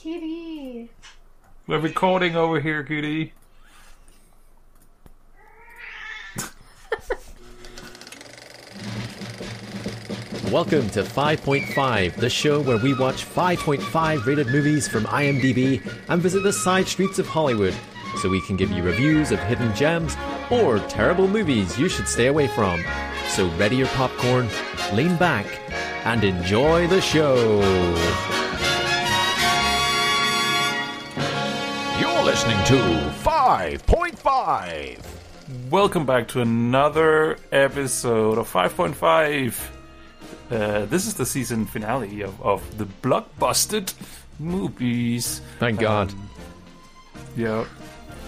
Kitty. We're recording over here, Kitty. Welcome to 5.5, the show where we watch 5.5 rated movies from IMDb and visit the side streets of Hollywood so we can give you reviews of hidden gems or terrible movies you should stay away from. So ready your popcorn, lean back, and enjoy the show. Listening to 5.5. Welcome back to another episode of 5.5. Uh, this is the season finale of, of the blockbusted movies. Thank God. Yeah,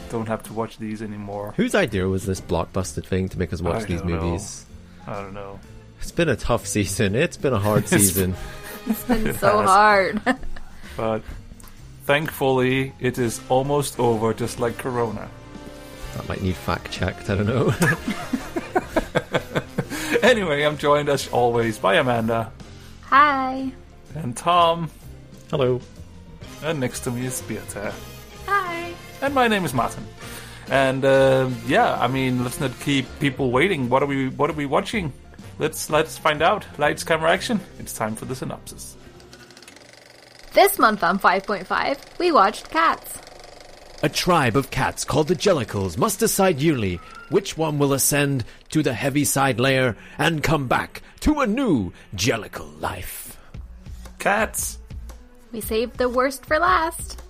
don't have to watch these anymore. Whose idea was this blockbuster thing to make us watch I these don't know. movies? I don't know. It's been a tough season. It's been a hard season. It's been so hard. But thankfully, it is almost over, just like Corona. that might need fact checked. I don't know. Anyway, I'm joined as always by Amanda Hi. and Tom, Hello. and next to me is Beata. Hi. And my name is Martin. And um yeah, I mean, let's not keep people waiting. What are we? What are we watching? Let's let's find out. Lights, camera, action. It's time for the synopsis. This month on 5.5, we watched Cats. A tribe of cats called the Jellicles must decide yearly which one will ascend to the Heaviside layer and come back to a new Jellicle life. Cats. We saved the worst for last.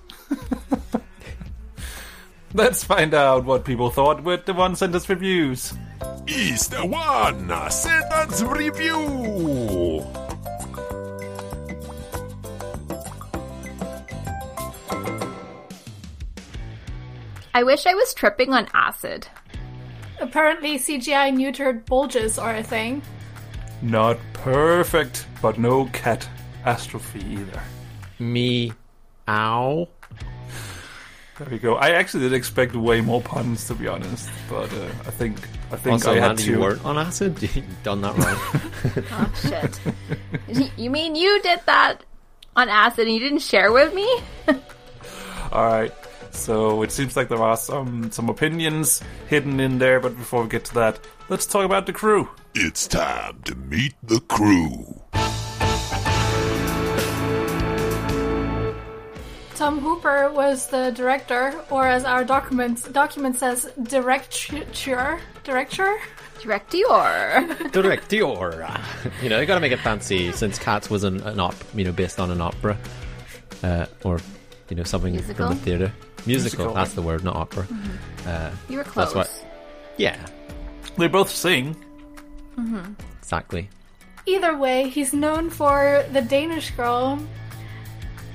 Let's find out what people thought with the one sentence reviews. Is the one sentence review. I wish I was tripping on acid. Apparently, CGI neutered bulges are a thing. Not perfect, but no cat astrophy either. Me. Ow. There we go. I actually did expect way more puns, to be honest, but uh, I think I think Also, I had to. you weren't on acid? You done that wrong. Oh, shit. you mean you did that on acid and you didn't share with me? All right. So it seems like there are some some opinions hidden in there, but before we get to that, let's talk about the crew. It's time to meet the crew. Tom Hooper was the director, or as our documents document says, director. Director. Director. Director. You know, you gotta make it fancy since Cats was an, an op, you know, based on an opera. Uh, or, you know, something Musical? from the theatre. Musical, Musical, that's the word, not opera. Uh, You were close. That's what- yeah, They both sing. exactly. Either way, he's known for the Danish girl,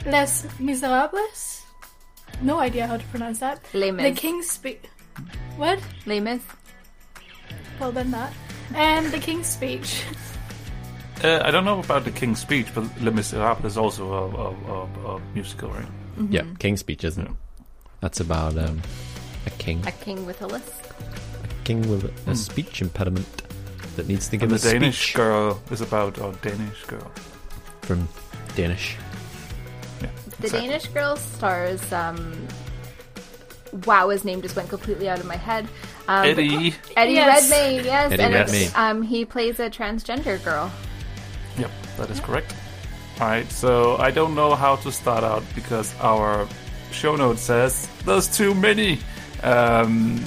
Les Miserables. No idea how to pronounce that. Les The King's Speech. What? Les Mis. Well, then that. And The King's Speech. Uh, I don't know about the King's Speech, but Les Miserables is also a, a, a, a musical, right? Yeah, King's Speech isn't. Yeah. That's about um, a king. A king with a lisp. A king with a speech impediment that needs to give And a the Danish speech girl is about a Danish girl. from Danish. Yeah, The exactly. Danish girl stars. Um, wow, his name just went completely out of my head. Um, Eddie. Eddie Yes. Redmayne, yes. Eddie and Redmayne. Um, he plays a transgender girl. Yep, that is correct. All right, so I don't know how to start out because our show note says there's too many. Um,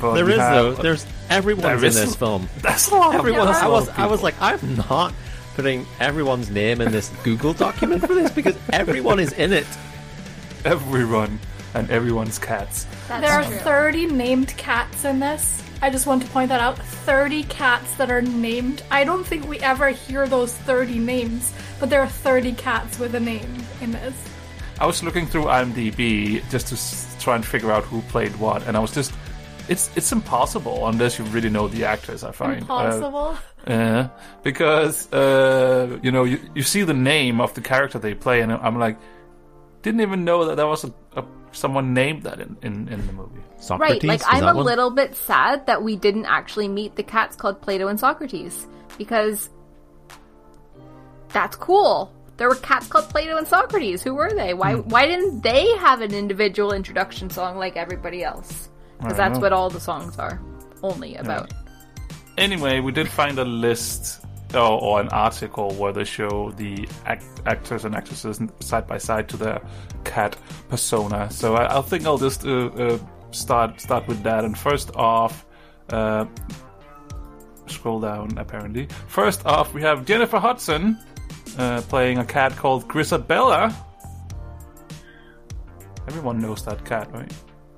but There we is have- though. There's everyone's There in is- this film. That's a lot. of- Everyone. that's a I lot was. I was like, I'm not putting everyone's name in this Google document for this because everyone is in it. everyone and everyone's cats. That's There are true. 30 named cats in this. I just want to point that out. 30 cats that are named. I don't think we ever hear those 30 names, but there are 30 cats with a name in this. I was looking through IMDb just to s- try and figure out who played what, and I was just. It's it's impossible unless you really know the actors. I find Uh, Impossible. Yeah, because uh, you know you, you see the name of the character they play, and I'm like, didn't even know that there was a, a someone named that in, in, in the movie. Socrates. Right, like was I'm a one? little bit sad that we didn't actually meet the cats called Plato and Socrates because that's cool. There were cats called Plato and Socrates. Who were they? Why Hmm. why didn't they have an individual introduction song like everybody else? Because that's know. what all the songs are only about. Anyway, we did find a list or, or an article where they show the act- actors and actresses side by side to their cat persona. So I, I think I'll just uh, uh, start start with that. And first off, uh, scroll down. Apparently, first off, we have Jennifer Hudson uh, playing a cat called Grisabella. Everyone knows that cat, right?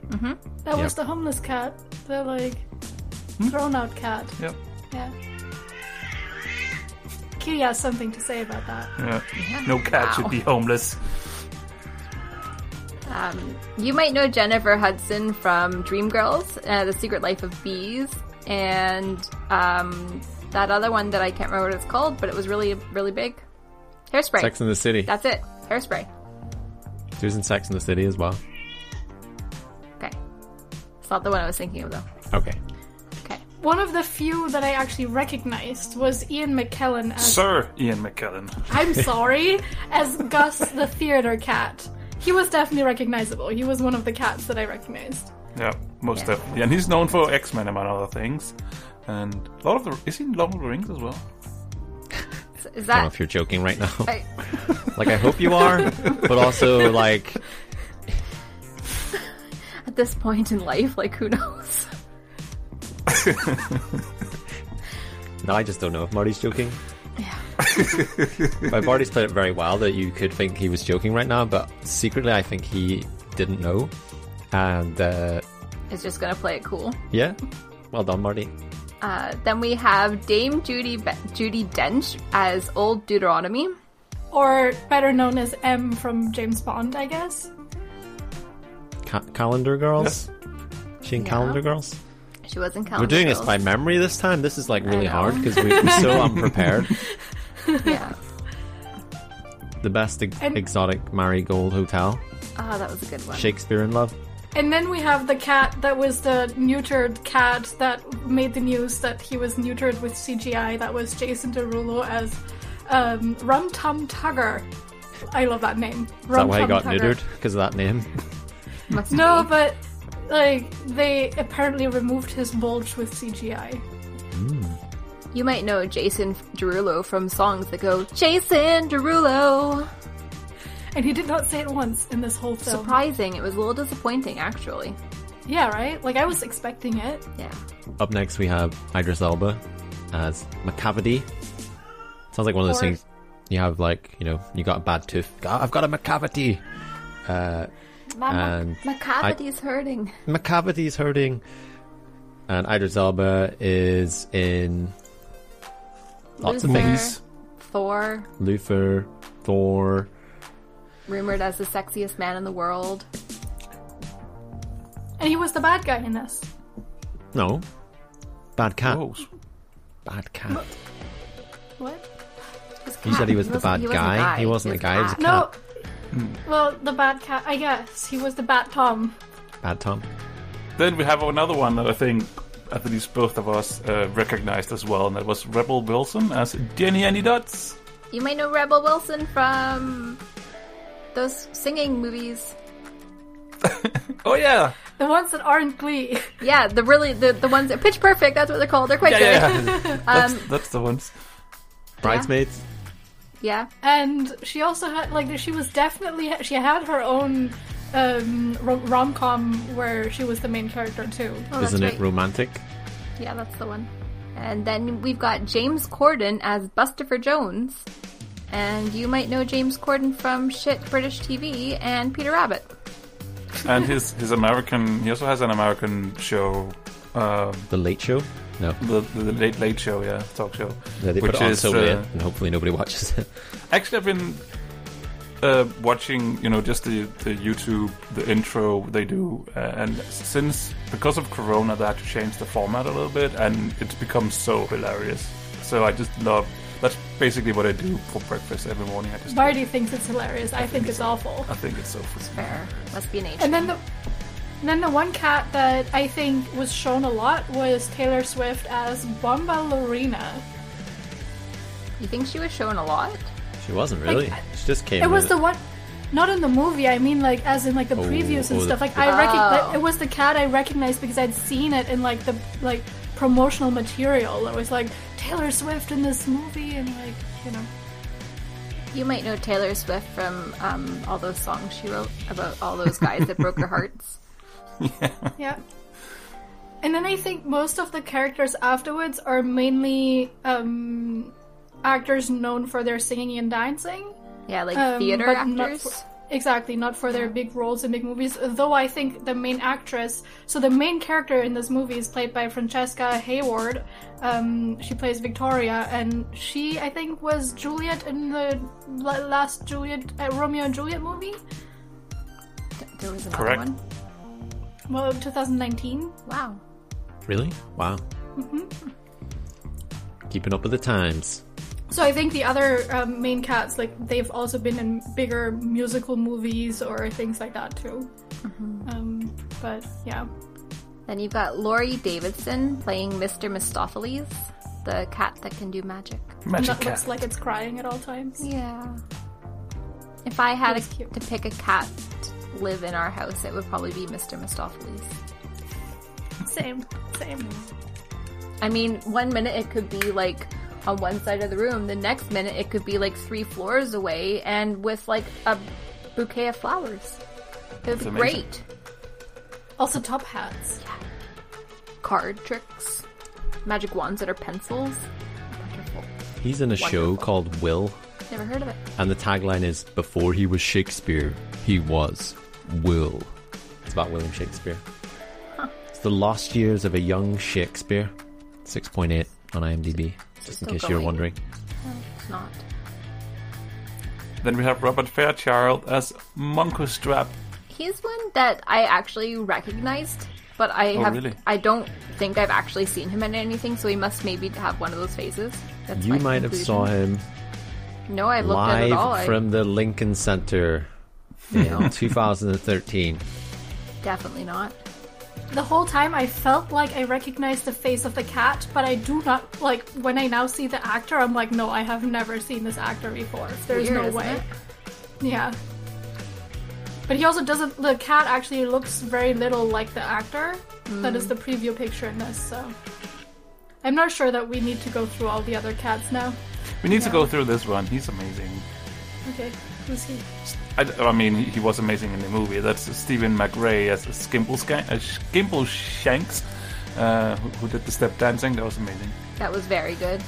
Mhm. That was the homeless cat. The like thrown out cat. Yep. Yeah. Kitty has something to say about that. Yeah. No cat Wow. should be homeless. Um, you might know Jennifer Hudson from Dreamgirls, uh, The Secret Life of Bees, and um, that other one that I can't remember what it's called, but it was really, really big. Hairspray. Sex in the City. That's it. Hairspray. She was in Sex in the City as well. Okay. It's not the one I was thinking of, though. Okay. Okay. One of the few that I actually recognized was Ian McKellen as Sir Ian McKellen. I'm sorry, as Gus the theater cat. He was definitely recognizable. He was one of the cats that I recognized. Yeah, most Yeah. definitely. And he's known for X Men, among other things. And a lot of the. Is he in Lord of the Rings as well? Is I don't know that. if you're joking right now. I, like, I hope you are, but also, like, at this point in life, like, who knows? no, I just don't know if Marty's joking. Yeah. but Marty's played it very well that you could think he was joking right now, but secretly, I think he didn't know. And, uh, Is just gonna play it cool. yeah, well done, Marty. Uh, then we have Dame Judy Be- Judi Dench as Old Deuteronomy. Or better known as M from James Bond, I guess. Ca- Calendar Girls? Yes. She in Yeah. Calendar Girls? She was in Calendar We're doing this by memory this time. This is like really hard because we, we're so unprepared. Yeah. The best ex- And- exotic marigold hotel. Ah, that was a good one. Shakespeare in Love. And then we have the cat that was the neutered cat that made the news that he was neutered with CGI. That was Jason Derulo as um, Rum Tum Tugger. I love that name. Is that why he got neutered? Because of that name? Must No, be. but like they apparently removed his bulge with CGI. You might know Jason Derulo from songs that go, Jason Derulo! And he did not say it once in this whole film. Surprising. It was a little disappointing, actually. Yeah, right? Like I was expecting it. Yeah. Up next, we have Idris Elba as Macavity. Sounds like one of those Or- things you have, like, you know, you got a bad tooth. "God, I've got a Macavity. Uh, and My cavity's hurting. Macavity's hurting. And Idris Elba is in lots of Luther, things. Thor, Luther, Thor. rumored as the sexiest man in the world. And he was the bad guy in this. No. Bad cat. Bad cat. What? You said he was the wasn't- bad he wasn't guy. a guy. He wasn't a He was guy. He was a cat. cat. No. Well, the bad cat, I guess. He was the Bat Tom. Bad Tom. Then we have another one that I think at least both of us uh, recognized as well, and that was Rebel Wilson as Jennyanydots. You might know Rebel Wilson from those singing movies. Oh yeah, The ones that aren't Glee. Yeah, the really the, the ones that Pitch Perfect. That's what they're called. They're quite yeah, good. yeah. that's, Um, that's the ones. Bridesmaids. Yeah. And she also had, like, she was definitely, she had her own um, rom com where she was the main character too. Oh, Isn't it right. romantic? Yeah, that's the one. And then we've got James Corden as Bustopher Jones. And you might know James Corden from shit British TV and Peter Rabbit. And his his American, he also has an American show, um, The Late Show? No. the, the Late Late Show, yeah, talk show. Yeah, they Which put it on is, so uh, late, and hopefully nobody watches it. Actually, I've been uh, watching, you know, just the, the YouTube, the intro they do, uh, and since because of Corona, they had to change the format a little bit, and it's become so hilarious. So I just love. That's basically what I do for breakfast every morning. I just, Marty thinks it's hilarious. I think it's awful. I think it's so funny. Fair. Must be an age. And then the and then the one cat that I think was shown a lot was Taylor Swift as Bomba Lorena. You think she was shown a lot? She wasn't really. Like, she just came. It was in the one, not in the movie. I mean, like as in like the Oh, previews and oh, stuff. the- Like I recognize Oh. it was the cat I recognized because I'd seen it in like the like promotional material. It was like Taylor Swift in this movie, and like you know. You might know Taylor Swift from um, all those songs she wrote about all those guys that broke her hearts. Yeah. yeah. And then I think most of the characters afterwards are mainly um, actors known for their singing and dancing. Yeah, like Um, theater but not actors. for- exactly, not for their big roles in big movies. Though I think the main actress, so the main character in this movie is played by Francesca Hayward. Um, she plays Victoria, and she, I think, was Juliet in the la- last Juliet uh, Romeo and Juliet movie. There was another Correct. one. Well, 2019. Wow. Really? Wow. Mm-hmm. Keeping up with the times. So I think the other um, main cats, like they've also been in bigger musical movies or things like that too. Um, but yeah, Then you've got Laurie Davidson playing Mr. Mistoffelees, the cat that can do magic. and Magic that cat. looks like it's crying at all times. Yeah. If I had a, to pick a cat to live in our house, it would probably be Mr. Mistoffelees. Same, same. I mean, one minute it could be like on one side of the room, the next minute it could be like three floors away and with like a bouquet of flowers. It would be amazing. great. Also, top hats. Card tricks, magic wands that are pencils. Wonderful. He's in a show called Will, Never heard of it. and the tagline is Before he was Shakespeare, he was Will. It's about William Shakespeare. It's the lost years of a young Shakespeare. 6.8 on IMDb, just in Still case you're going. wondering. It's not. Then we have Robert Fairchild as Munkustrap. He's one that I actually recognized, but I Oh, have really? I don't think I've actually seen him in anything, so he must maybe have one of those faces. That's You my might have saw him No, I've looked at it all. live I from the Lincoln Center in 2013. definitely not. The whole time I felt like I recognized the face of the cat, but I do not like when I now see the actor. I'm like, no, I have never seen this actor before. There's Weird, no way. it? Yeah. But he also doesn't. The cat actually looks very little like the actor. That is hmm. the preview picture in this. So I'm not sure that we need to go through all the other cats now. We need to go through this one. He's amazing. Okay, who's he? I, I mean, he, he was amazing in the movie. That's Steven McRae as Skimble, Sca- uh, Skimbleshanks, uh, who, who did the step dancing. That was amazing. That was very good.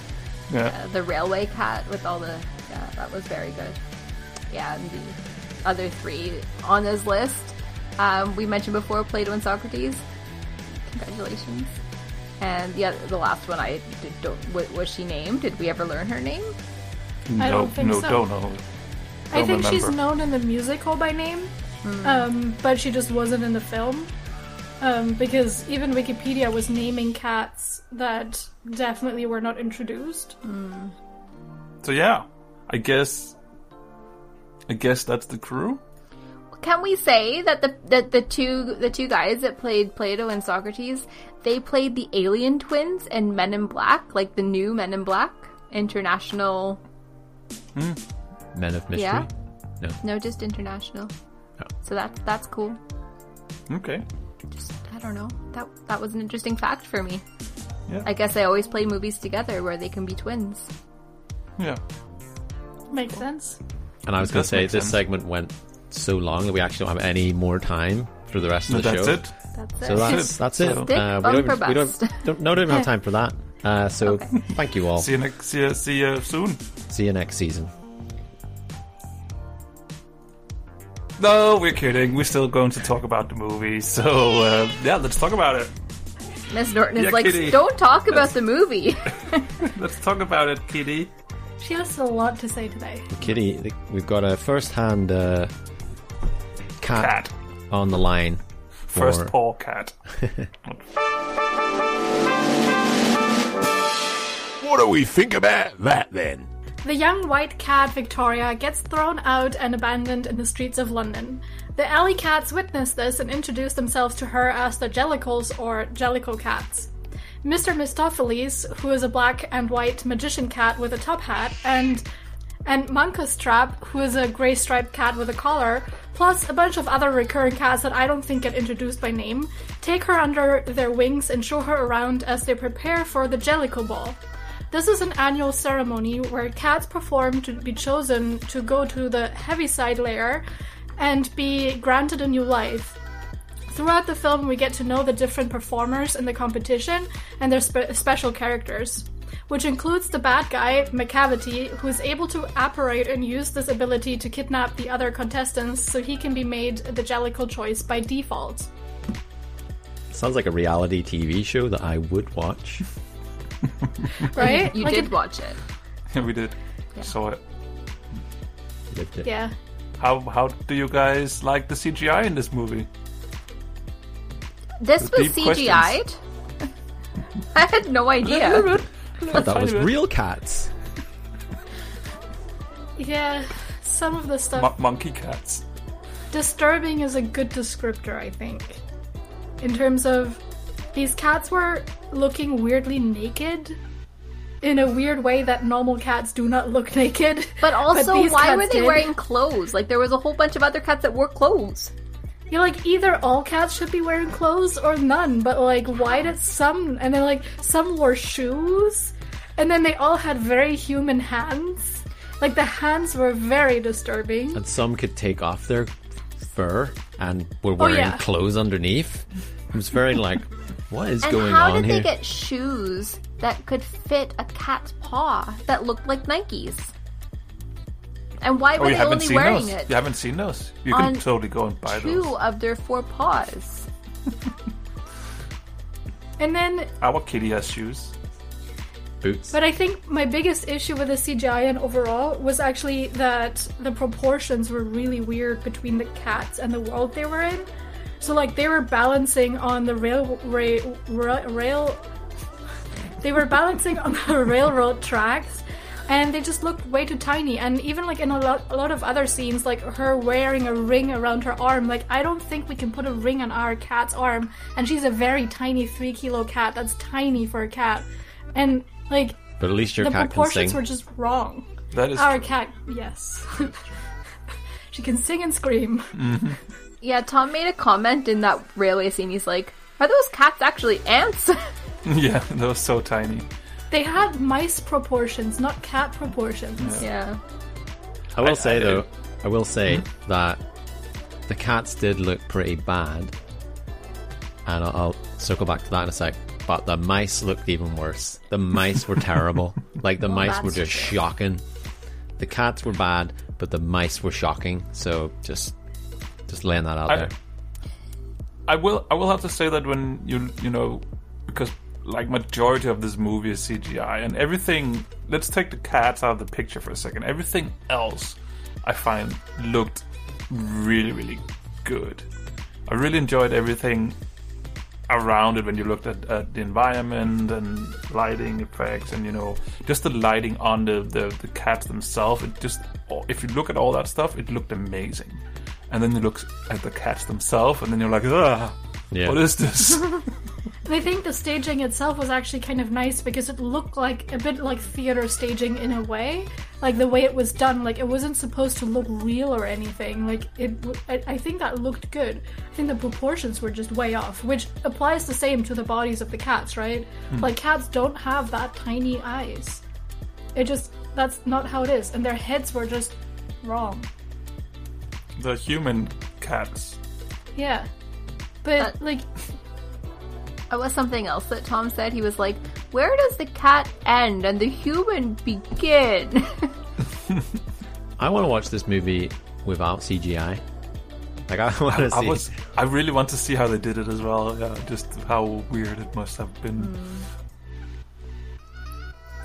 Yeah. Uh, the railway cat with all the yeah, that was very good. Yeah, and the other three on this list, um, we mentioned before, Plato and Socrates. Congratulations. And the other, the last one, I did, don't, wa- was she named? Did we ever learn her name? I no, don't think no, so. don't know. I Don't think she's known in the musical by name, um, but she just wasn't in the film. Um, because even Wikipedia was naming cats that definitely were not introduced. So yeah, I guess, I guess that's the crew. Can we say that the that the two the two guys that played Plato and Socrates, they played the alien twins in Men in Black, like the new Men in Black international Men of Mystery. Yeah. No. No, just international. Oh. So that's that's cool. Okay. Just I don't know. That that was an interesting fact for me. Yeah. I guess I always play movies together where they can be twins. Yeah. Makes sense. And I was going to say this sense. segment went so long that we actually don't have any more time for the rest of No, the that's show. it. That's it. So that's it. that's it. Uh, we don't, we don't, don't, no, don't even have time for that. Uh, so Okay. thank you all. See you next. See you, see you soon. See you next season. No, we're kidding. We're still going to talk about the movie. So uh, yeah, let's talk about it. Miss Norton is Yeah, like, kitty. don't talk about the movie. Let's talk about it, Kitty. She has a lot to say today. Kitty, we've got a first-hand uh, cat, Cat. on the line. First paw cat. What do we think about that then? The young white cat Victoria gets thrown out and abandoned in the streets of London. The alley cats witness this and introduce themselves to her as the Jellicles or Jellicle cats. Mr. Mistoffelees, who is a black and white magician cat with a top hat, and and Munkustrap, who is a gray striped cat with a collar, plus a bunch of other recurring cats that I don't think get introduced by name, take her under their wings and show her around as they prepare for the Jellicle Ball. This is an annual ceremony where cats perform to be chosen to go to the Heaviside layer and be granted a new life. Throughout the film, we get to know the different performers in the competition and their spe- special characters, which includes the bad guy, Macavity, who is able to apparate and use this ability to kidnap the other contestants so he can be made the Jellicle choice by default. Sounds like a reality TV show that I would watch. Right? You Like did it- watch it. Yeah, we did. Saw it. Lived it. Yeah. How how do you guys like the CGI in this movie? This was Deep CGI'd. I had no idea. I thought that was real cats. Yeah. Some of the stuff. Mo- monkey cats. disturbing is a good descriptor, I think. In terms of these cats were looking weirdly naked in a weird way that normal cats do not look naked. But also, these why were they did. wearing clothes? Like, there was a whole bunch of other cats that wore clothes. You're like either all cats should be wearing clothes or none, but like why did some and then like some wore shoes and then they all had very human hands. Like the hands were very disturbing. And some could take off their fur and were oh, wearing Oh, yeah. clothes underneath. It was very like, what is And going how did they get shoes that could fit a cat's paw that looked like Nikes? And why Oh, were you they haven't only seen wearing those? it? You haven't seen those? You can totally go and buy Two those. of their four paws. And then Our kitty has shoes. Boots. But I think my biggest issue with the CGI and overall was actually that the proportions were really weird between the cats and the world they were in. So like they were balancing on the rail rail, rail they were balancing on the railroad tracks and they just looked way too tiny and even like in a lot, a lot of other scenes like her wearing a ring around her arm like i don't think we can put a ring on our cat's arm and she's a very tiny three kilo cat that's tiny for a cat and like but at least your the cat can proportions sing. were just wrong. That is Our true. cat, yes, she can sing and scream. Mm-hmm. Yeah, Tom made a comment in that railway scene. He's like, "Are those cats actually ants?" yeah, they were so tiny. They had mice proportions, not cat proportions. yeah. I will I- say I- though, I will say Hmm? that the cats did look pretty bad, and I'll, I'll circle back to that in a sec. But the mice looked even worse. The mice were terrible. Like the mice were just true. shocking. The cats were bad, but the mice were shocking. So just, just laying that out I- there. I will I will have to say that when you you know because like majority of this movie is CGI and everything let's take the cats out of the picture for a second. Everything else I find looked really, really good. I really enjoyed everything around it when you looked at, at the environment and lighting effects and you know just the lighting on the, the, the cats themselves it just if you look at all that stuff it looked amazing and then you look at the cats themselves and then you're like ah Yeah. what is this And I think the staging itself was actually kind of nice because it looked like a bit like theater staging in a way, like the way it was done. Like it wasn't supposed to look real or anything. Like it, I think that looked good. I think the proportions were just way off, which applies the same to the bodies of the cats, right? Like cats don't have that tiny eyes. It just that's not how it is, and their heads were just wrong. The human cats Yeah, but Uh, like It was something else that Tom said. He was like, "Where does the cat end and the human begin?" I want to watch this movie without CGI. Like I want to I was I really want to see how they did it as well yeah just how weird it must have been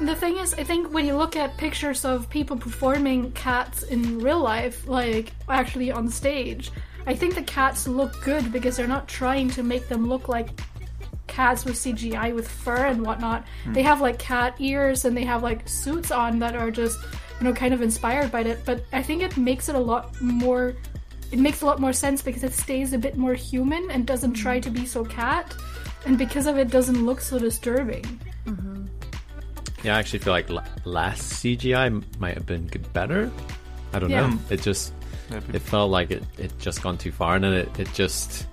The thing is, I think when you look at pictures of people performing cats in real life, like actually on stage, I think the cats look good because they're not trying to make them look like cats with CGI with fur and whatnot. Hmm. They have like cat ears and they have like suits on that are just, you know, kind of inspired by it. But I think it makes it a lot more. It makes a lot more sense because it stays a bit more human and doesn't hmm. try to be so cat, and because of it doesn't look so disturbing. Mm-hmm. Yeah, I actually feel like l- less CGI might have been better. I don't Yeah. know. It just Maybe. it felt like it it just gone too far, and then it, it just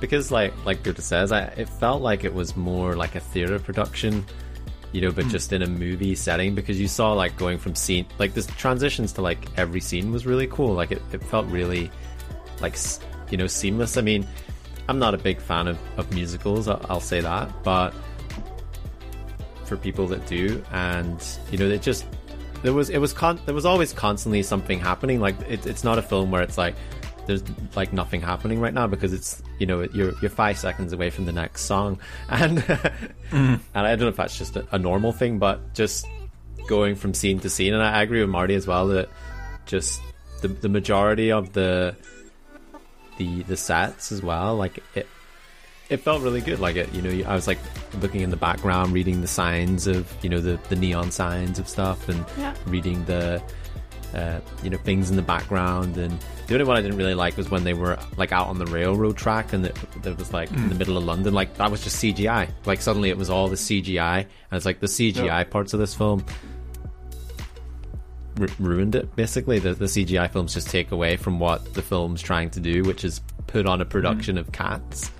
because like like Gurta says, I it felt like it was more like a theater production, you know, but hmm. just in a movie setting because you saw like going from scene like this transitions to like every scene was really cool. Like it, it felt really like you know seamless. I mean, I'm not a big fan of, of musicals. I'll, I'll say that, but for people that do, and you know, it just there was it was con- there was always constantly something happening. Like it, it's not a film where it's like there's like nothing happening right now because it's you know you're you're five seconds away from the next song, and mm. and I don't know if that's just a, a normal thing, but just going from scene to scene. And I, I agree with Marty as well that just the the majority of the the the sets as well, like it it felt really good. Like it, you know, I was like looking in the background, reading the signs of, you know, the, the neon signs of stuff, and Yeah. reading the, uh, you know, things in the background. And the only one I didn't really like was when they were like out on the railroad track, and it, it was like in the middle of London. Like that was just CGI. Like suddenly it was all the CGI, and it's like the CGI Yeah. parts of this film. ru- Ruined it basically. The, the CGI films just take away from what the film's trying to do, which is put on a production of cats.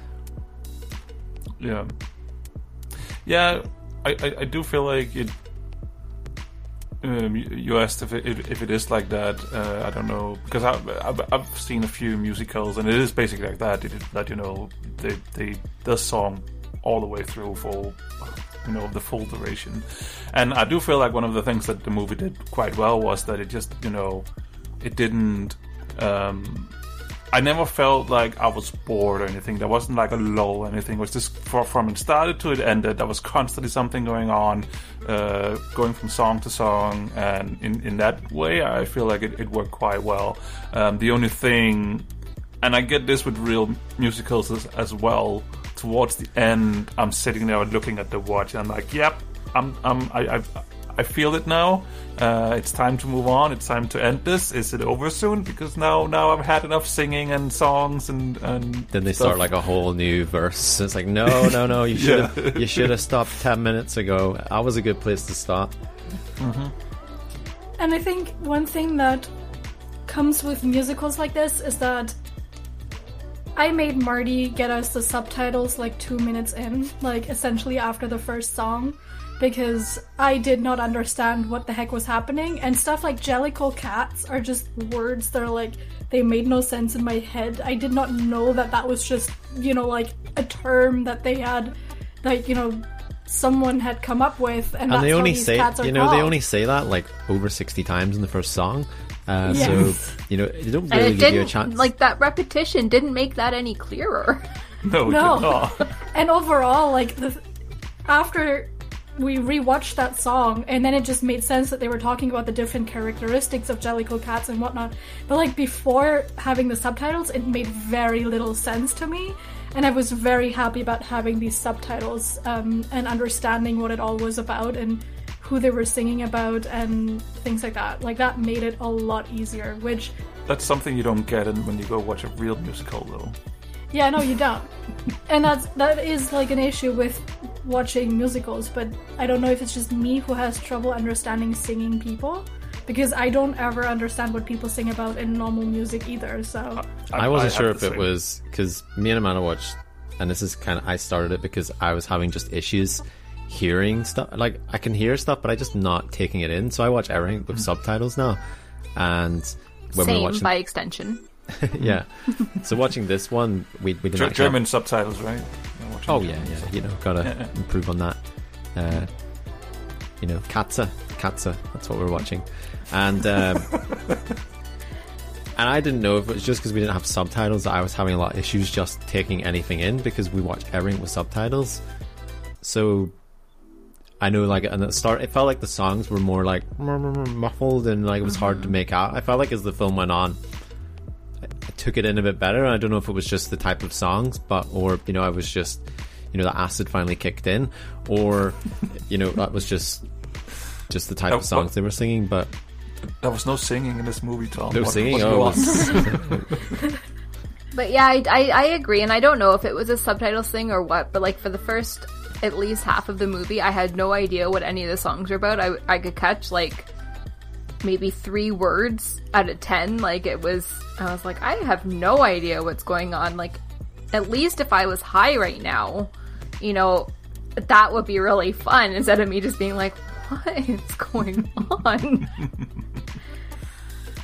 Yeah, yeah. I, I, I do feel like it. Um, you asked if it if it is like that. Uh, I don't know because I've, I've I've seen a few musicals and it is basically like that. It, that you know they they the song all the way through for you know the full duration, and I do feel like one of the things that the movie did quite well was that it just you know it didn't. Um, I never felt like I was bored or anything. There wasn't like a lull or anything. It was just for, from it started to it ended. There was constantly something going on, uh, going from song to song, and in, in that way, I feel like it, it worked quite well. Um, the only thing, and I get this with real musicals as, as well. Towards the end, I'm sitting there looking at the watch, and I'm like, "Yep, I'm, I'm, I, I, I feel it now. Uh, it's time to move on. It's time to end this. Is it over soon? Because now, now I've had enough singing and songs and and Then they stuff. start like a whole new verse. It's like, no, no, no, you should have you should have stopped ten minutes ago. That was a good place to stop. And I think one thing that comes with musicals like this is that I made Marty get us the subtitles like two minutes in, like essentially after the first song, because I did not understand what the heck was happening. And stuff like Jellicle cats are just words that are like, they made no sense in my head. I did not know that that was just, you know, like a term that they had, like, you know, someone had come up with. And, And that's they how only these say, cats are you know, they only say that like over sixty times in the first song. Uh, Yes. So you know, they don't really it give you a chance. like that repetition didn't make that any clearer. no, No. not. And overall, like the after we rewatched that song, and then it just made sense that they were talking about the different characteristics of Jellicle cats and whatnot. But like before having the subtitles, it made very little sense to me, and I was very happy about having these subtitles um, and understanding what it all was about and who they were singing about and things like that. Like that made it a lot easier. Which That's something you don't get in, when you go watch a real musical, though. Yeah, no, you don't. and that's that is like an issue with watching musicals, but I don't know if it's just me who has trouble understanding singing people because I don't ever understand what people sing about in normal music either. So I wasn't have sure if it was because me and Amanda watched, and this is kind of I started it because I was having just issues hearing stuff. Like I can hear stuff, but I just not taking it in. So I watch everything with hmm. subtitles now, and when we Same watching, by extension. yeah. so watching this one, we we didn't have- German subtitles, right? Oh yeah, German yeah. subtitles. You know, gotta Yeah, yeah. improve on that. Uh, you know, Katza, Katza. That's what we're watching, and um, and I didn't know if it was just because we didn't have subtitles that I was having a lot of issues just taking anything in because we watch everything with subtitles. So I know, like, and at the start, it felt like the songs were more like muffled and like it was hard to make out. I felt like as the film went on, took it in a bit better. I don't know if it was just the type of songs, but or you know, I was just you know the acid finally kicked in, or you know that was just just the type Uh, of songs what- they were singing. But There was no singing in this movie, Tom. no What- singing. what Oh, you it want? was- But yeah, I, I, I agree, and I don't know if it was a subtitles thing or what, but like for the first at least half of the movie, I had no idea what any of the songs were about. I, I could catch like maybe three words out of ten. Like it was, I was like, I have no idea what's going on. Like, at least if I was high right now, you know, that would be really fun instead of me just being like, what is going on?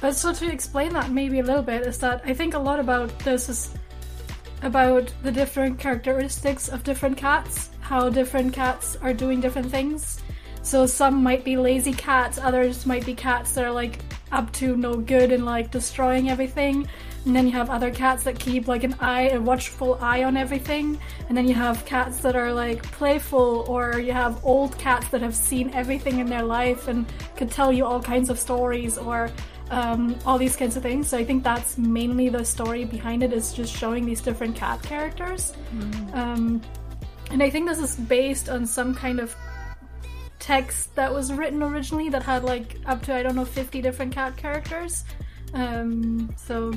But so to explain that maybe a little bit is that I think a lot about this is about the different characteristics of different cats, how different cats are doing different things. So some might be lazy cats, others might be cats that are like up to no good and like destroying everything. And then you have other cats that keep like an eye, a watchful eye on everything. And then you have cats that are like playful, or you have old cats that have seen everything in their life and could tell you all kinds of stories, or um, all these kinds of things. So I think that's mainly the story behind it is just showing these different cat characters. Um, and I think this is based on some kind of text that was written originally that had like up to I don't know 50 different cat characters. Um, so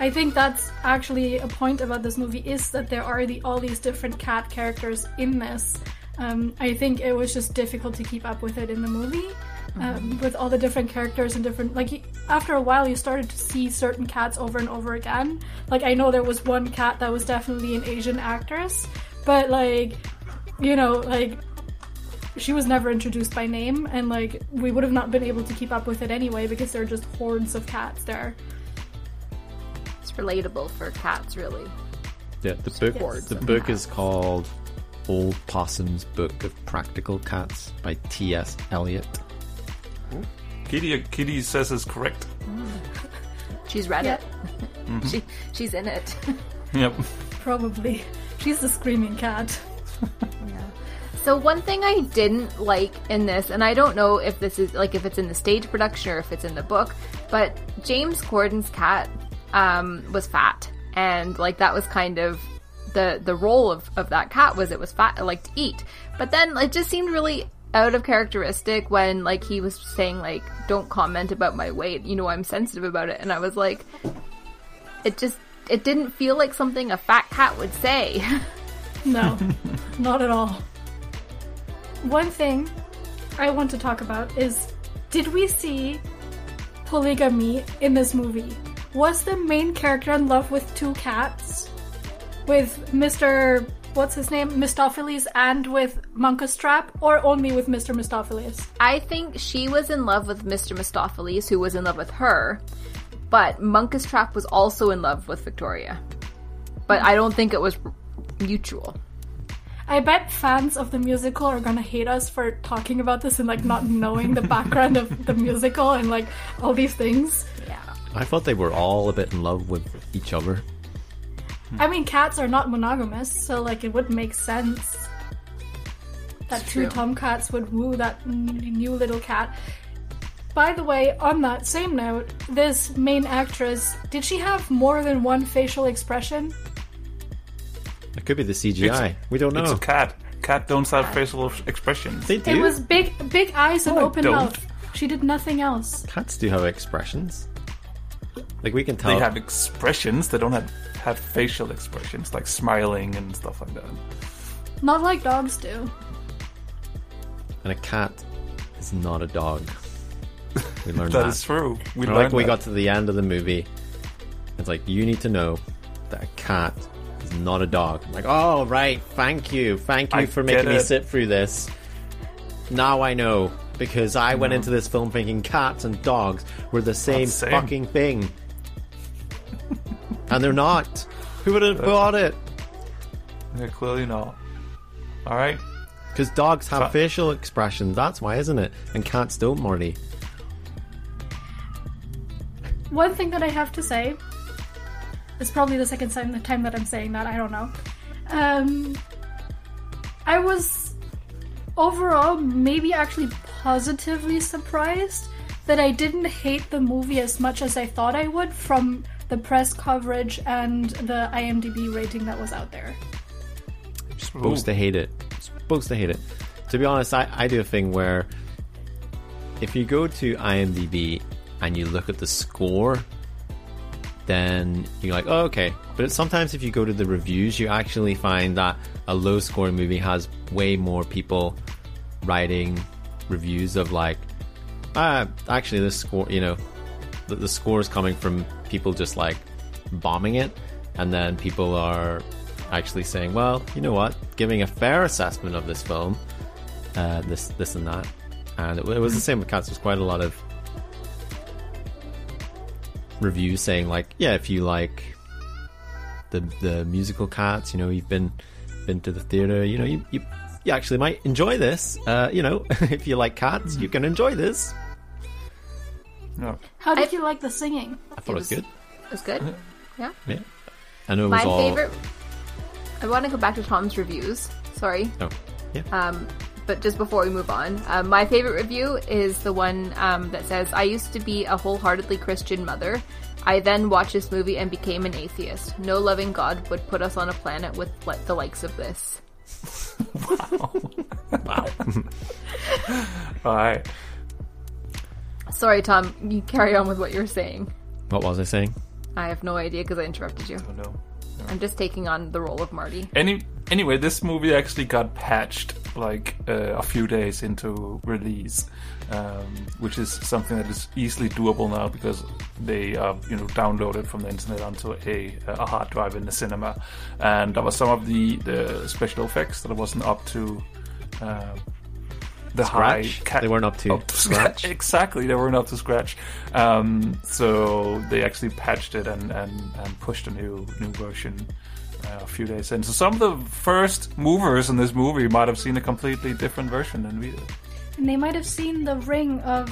I think that's actually a point about this movie is that there are the all these different cat characters in this. Um, I think it was just difficult to keep up with it in the movie. Um, with all the different characters and different like after a while you started to see certain cats over and over again like i know there was one cat that was definitely an asian actress but like you know like she was never introduced by name and like we would have not been able to keep up with it anyway because there are just hordes of cats there it's relatable for cats, really. Yeah, the book. Yes. The book is called Old Possum's Book of Practical Cats by T. S. Eliot. Kitty, Kitty says is correct. She's read Yeah. it. she mm-hmm. she's in it. Yep. probably she's the screaming cat So one thing I didn't like in this, and I don't know if this is like if it's in the stage production or if it's in the book, but James Corden's cat um, was fat, and like that was kind of the the role of of that cat was it was fat, it liked to eat. But then it just seemed really out of characteristic when like he was saying like don't comment about my weight, you know I'm sensitive about it, and I was like, it just it didn't feel like something a fat cat would say. No, not at all. One thing I want to talk about is did we see polygamy in this movie? Was the main character in love with two cats? With Mr. What's his name? Mistoffelees and with Munkustrap? Or only with Mr. Mistoffelees? I think she was in love with Mr. Mistoffelees, who was in love with her, but Munkustrap was also in love with Victoria. But I don't think it was mutual. I bet fans of the musical are gonna hate us for talking about this and like not knowing the background of the musical and like all these things. Yeah. I thought they were all a bit in love with each other. I mean, cats are not monogamous, so like it would make sense that It's two true. tomcats would woo that new little cat. By the way, on that same note, this main actress did she have more than one facial expression? It could be the CGI. we don't know. It's know. a cat. Cat don't have facial expressions. They do. It was big, big eyes and No, I open don't. mouth. She did nothing else. Cats do have expressions. Like we can tell. They have expressions. They don't have have facial expressions like smiling and stuff like that. Not like dogs do. and a cat is not a dog. We learned That that. is true. We Like we that. got to the end of the movie, it's like you need to know that a cat is not a dog. I'm like, oh right, thank you, thank you I for get making me sit through this. Now I know because I went into this film thinking cats and dogs were the same, the same. fucking thing, and they're not. Who would have thought it? They're clearly not. All right. Because dogs have So- facial expressions. That's why, isn't it? And cats don't, Morty. One thing that I have to say is probably the second time, the time that I'm saying that. I don't know. Um, I was overall maybe actually positively surprised that I didn't hate the movie as much as I thought I would from the press coverage and the IMDb rating that was out there. supposed to hate it. Supposed to hate it. To be honest, I, I do a thing where if you go to IMDb and you look at the score, then you're like, oh, okay. But sometimes if you go to the reviews, you actually find that a low scoring movie has way more people writing reviews of like, ah, actually, this score, you know, the, the score is coming from people just like bombing it, and then people are actually saying, well, you know what, giving a fair assessment of this film, uh, this, this, and that. And it, it was the same with Cats. There's quite a lot of reviews saying like, yeah, if you like the the musical Cats, you know, you've been been to the theater, you know, you you, you actually might enjoy this. Uh, you know, if you like cats, you can enjoy this. No. How did I- you like the singing? I thought it was good. It was good. Yeah. Yeah, I know it was My all. favorite. I want to go back to Tom's reviews. Sorry. Oh, yeah. Um, but just before we move on, um, my favorite review is the one um, that says, I used to be a wholeheartedly Christian mother. I then watched this movie and became an atheist. No loving God would put us on a planet with like, the likes of this. Wow. wow. All right. Sorry, Tom, you carry on with what you're saying. what was I saying? I have no idea because I interrupted you. Oh, no. I'm just taking on the role of Marty. Any anyway, this movie actually got patched like uh, a few days into release, um, which is something that is easily doable now because they uh, you know downloaded from the internet onto a a hard drive in the cinema, and there was some of the the special effects that wasn't up to. Uh, the high Scratch? ca- They weren't up to up to scratch? Exactly, they weren't up to scratch. Um, so they actually patched it and, and, and pushed a new new version uh, a few days in. So some of the first movers in this movie might have seen a completely different version than we did. And they might have seen the ring of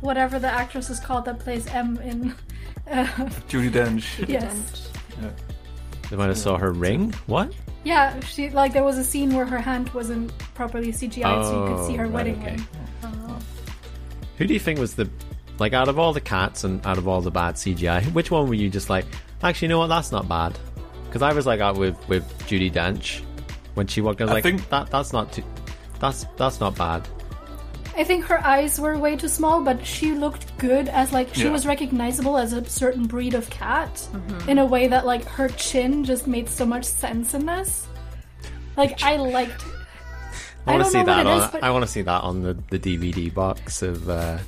whatever the actress is called that plays M in. Uh, Judi Dench. yes. They might have saw her ring. What? Yeah, she like there was a scene where her hand wasn't properly CGI, so you could see Oh, her right, wedding okay. ring. Who do you think was the like out of all the cats and out of all the bad CGI? Which one were you just like? Actually, you know what? That's not bad. Because I was like out with with Judi Dench when she walked. in, I was I like, think- that that's not too. That's that's not bad. I think her eyes were way too small, but she looked good as like she Yeah. was recognizable as a certain breed of cat Mm-hmm. in a way that like her chin just made so much sense in this. Like I liked. I want to see that on. is, but- I want to see that on the, the DVD box of uh,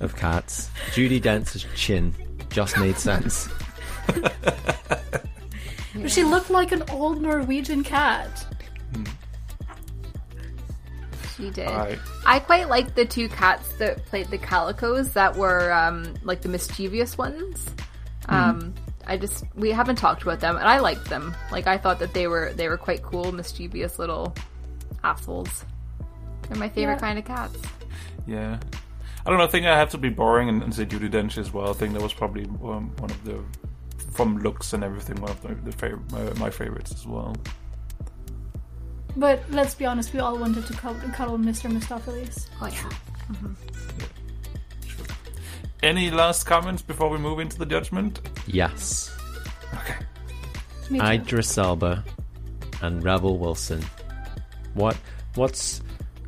of cats. Judi Dench's chin just made sense. But she looked like an old Norwegian cat. She did. Alright. I quite liked the two cats that played the calicos that were um, like the mischievous ones. Um, I just we haven't talked about them, and I liked them. Like I thought that they were they were quite cool, mischievous little assholes. They're my favorite Yeah. kind of cats. Yeah. I don't know. I think I have to be boring and, and say Judi Dench as well. I think that was probably um, one of the, from looks and everything, one of the, the fav- uh, my favorites as well. But let's be honest, we all wanted to cuddle, cuddle Mr. Mistoffelees. Oh yeah. Any last comments before we move into the judgment? Yes, Okay. Me too. Idris Elba and Rebel Wilson. What what's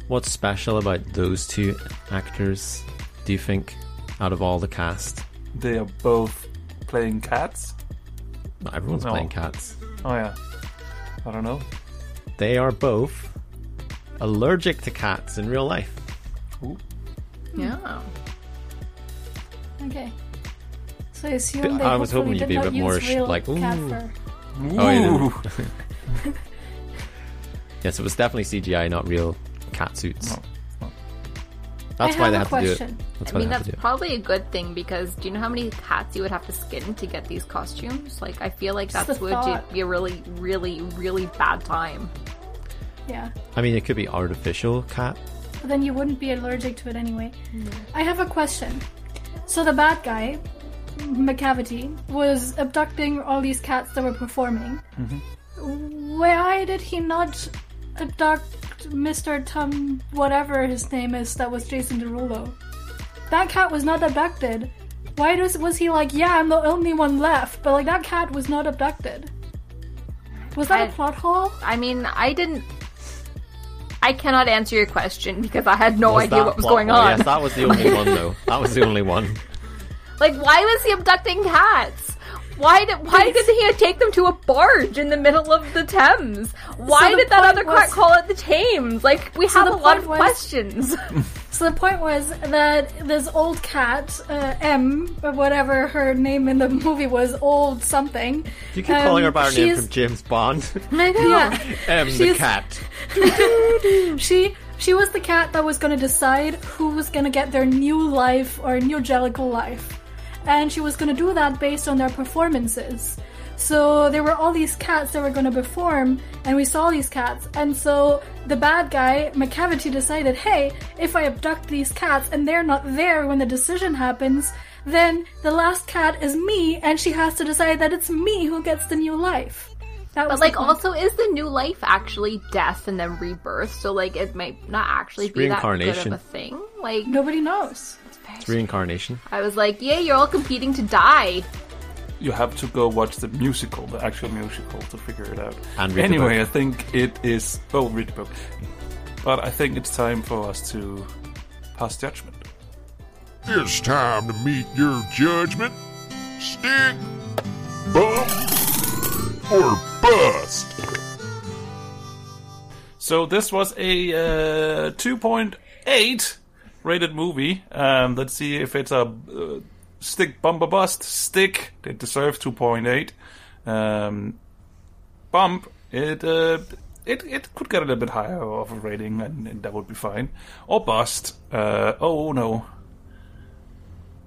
what's special about those two actors? Do you think out of all the cast? They are both playing cats. Not everyone's No. playing cats. Oh yeah. I don't know. They are both allergic to cats in real life. Ooh. Yeah. Okay. So I assume they I was hoping you'd be a bit more sh- real like, cat ooh. Oh, yeah, Yes, it was definitely CGI, not real cat suits. No. That's I why they have have a to do question. it. That's I mean, that's to do it. probably a good thing because do you know how many cats you would have to skin to get these costumes? Like, I feel like Just that's would be a really, really, really bad time. Yeah. I mean, it could be artificial cat. But then you wouldn't be allergic to it anyway. I have a question. So the bad guy, Macavity, was abducting all these cats that were performing. Mm-hmm. Why did he not abduct Mr. Tom, whatever his name is, that was Jason Derulo? That cat was not abducted. Why does was he like, yeah, I'm the only one left, but like that cat was not abducted? Was that a I- plot hole? I mean, I didn't. I cannot answer your question because I had no Was idea what was going hole? on. Yes, that was the only one, though. That was the only one. Like, why was he abducting cats? Why did why did he take them to a barge in the middle of the Thames? Why the did that other was- cat call it the Thames? Like we So have a lot of was- questions. So the point was that this old cat, uh, M, or whatever her name in the movie was, old something. You keep um, calling her by her name from James Bond. Yeah, M, the cat. she she was the cat that was going to decide who was going to get their new life or new Jellicle life, and she was going to do that based on their performances. So there were all these cats that were going to perform, and we saw these cats. And so the bad guy, Macavity, decided, hey, if I abduct these cats and they're not there when the decision happens, then the last cat is me, and she has to decide that it's me who gets the new life. That But like, also, is the new life actually death and then rebirth? So like, it might not actually It's be that good of reincarnation. a thing. Like, nobody knows. It's reincarnation. I was like, yeah, you're all competing to die. You have to go watch the musical, the actual musical, to figure it out. And read the anyway, book. I think it is. Oh, read the book. But I think it's time for us to pass judgment. It's time to meet your judgment. Stick, bump, or bust. So this was a uh, 2.8 rated movie. Um, let's see if it's a uh, stick bump or bust. Stick, it deserves 2.8. Um, bump, it uh, it it could get a little bit higher of a rating, and, and that would be fine. Or bust. Uh, oh no,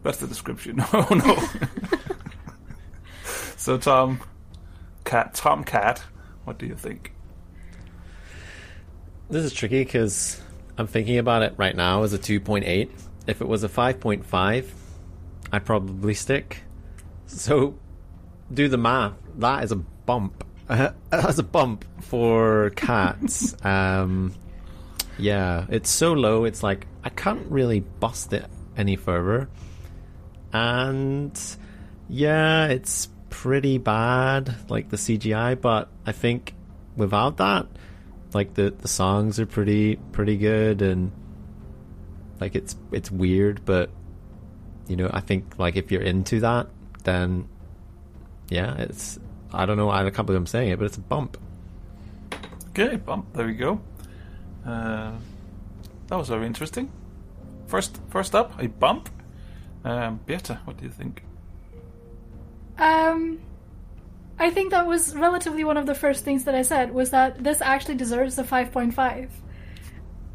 that's the description. Oh no. so Tom, cat, Tom, cat, what do you think? This is tricky because I'm thinking about it right now as a 2.8. If it was a 5.5, I'd probably stick. So, do the math. That is a bump. That's a bump for cats. um, yeah, it's so low. It's like I can't really bust it any further. And yeah, it's pretty bad, like the CGI. But I think without that, like the the songs are pretty pretty good and like it's it's weird but you know i think like if you're into that then yeah it's i don't know i can't believe i'm saying it but it's a bump Okay, bump. There we go. Uh, that was very interesting. First, first up, a bump. Um, what do you think? Um, I think that was relatively one of the first things that I said was that this actually deserves a 5.5.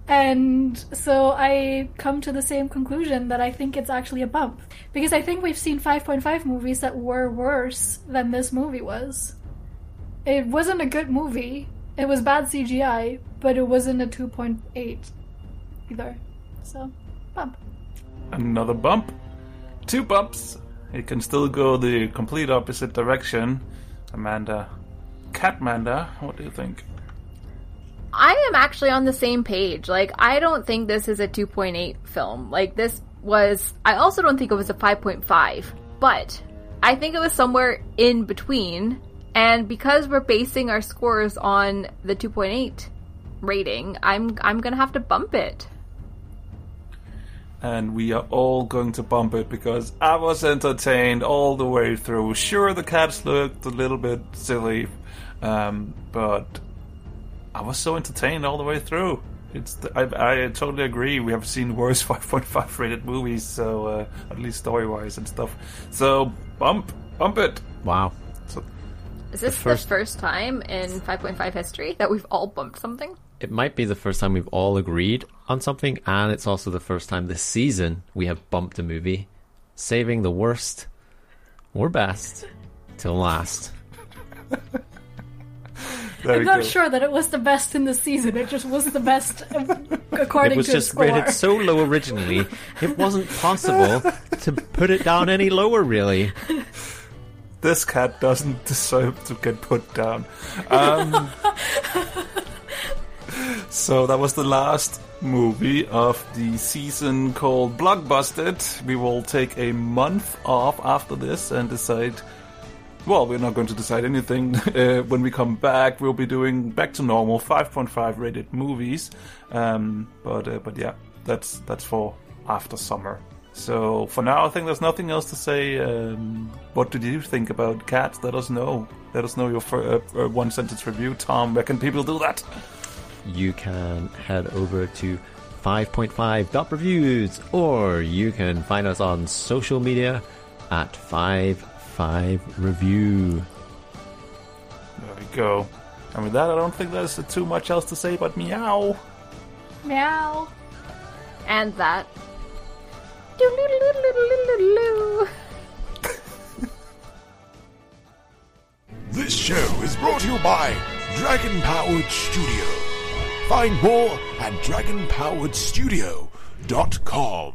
And so I come to the same conclusion that I think it's actually a bump. Because I think we've seen 5.5 movies that were worse than this movie was. It wasn't a good movie. It was bad CGI, but it wasn't a 2.8 either. So, bump. Another bump. Two bumps. It can still go the complete opposite direction. Amanda, Catmanda, what do you think? I am actually on the same page. Like, I don't think this is a 2.8 film. Like, this was. I also don't think it was a 5.5, but I think it was somewhere in between. And because we're basing our scores on the 2.8 rating, I'm I'm gonna have to bump it. And we are all going to bump it because I was entertained all the way through. Sure, the cats looked a little bit silly, um, but I was so entertained all the way through. It's I, I totally agree. We have seen worse 5.5 rated movies, so uh, at least story wise and stuff. So bump, bump it. wow So Is this the first- first, time in 5.5 history that we've all bumped something? It might be the first time we've all agreed on something and it's also the first time this season we have bumped a movie saving the worst or best till last there I'm not go. sure that it was the best in the season. It just wasn't the best according it was to just score. rated so low originally it wasn't possible to put it down any lower really This cat doesn't deserve to get put down. Um, so that was the last movie of the season called Blockbusted. We will take a month off after this and decide. Well, we're not going to decide anything. Uh, when we come back, we'll be doing back to normal 5.5 rated movies. Um, but uh, but yeah, that's that's for after summer. So for now, I think there's nothing else to say. Um, what did you think about cats? Let us know. Let us know your uh, uh, one sentence review. Tom, where can people do that? You can head over to 5.5.reviews or you can find us on social media at 55review. There we go. And with that, I don't think there's too much else to say but meow. Meow. And that. This show is brought to you by Dragon Powered Studio. Find more at dragonpoweredstudio.com.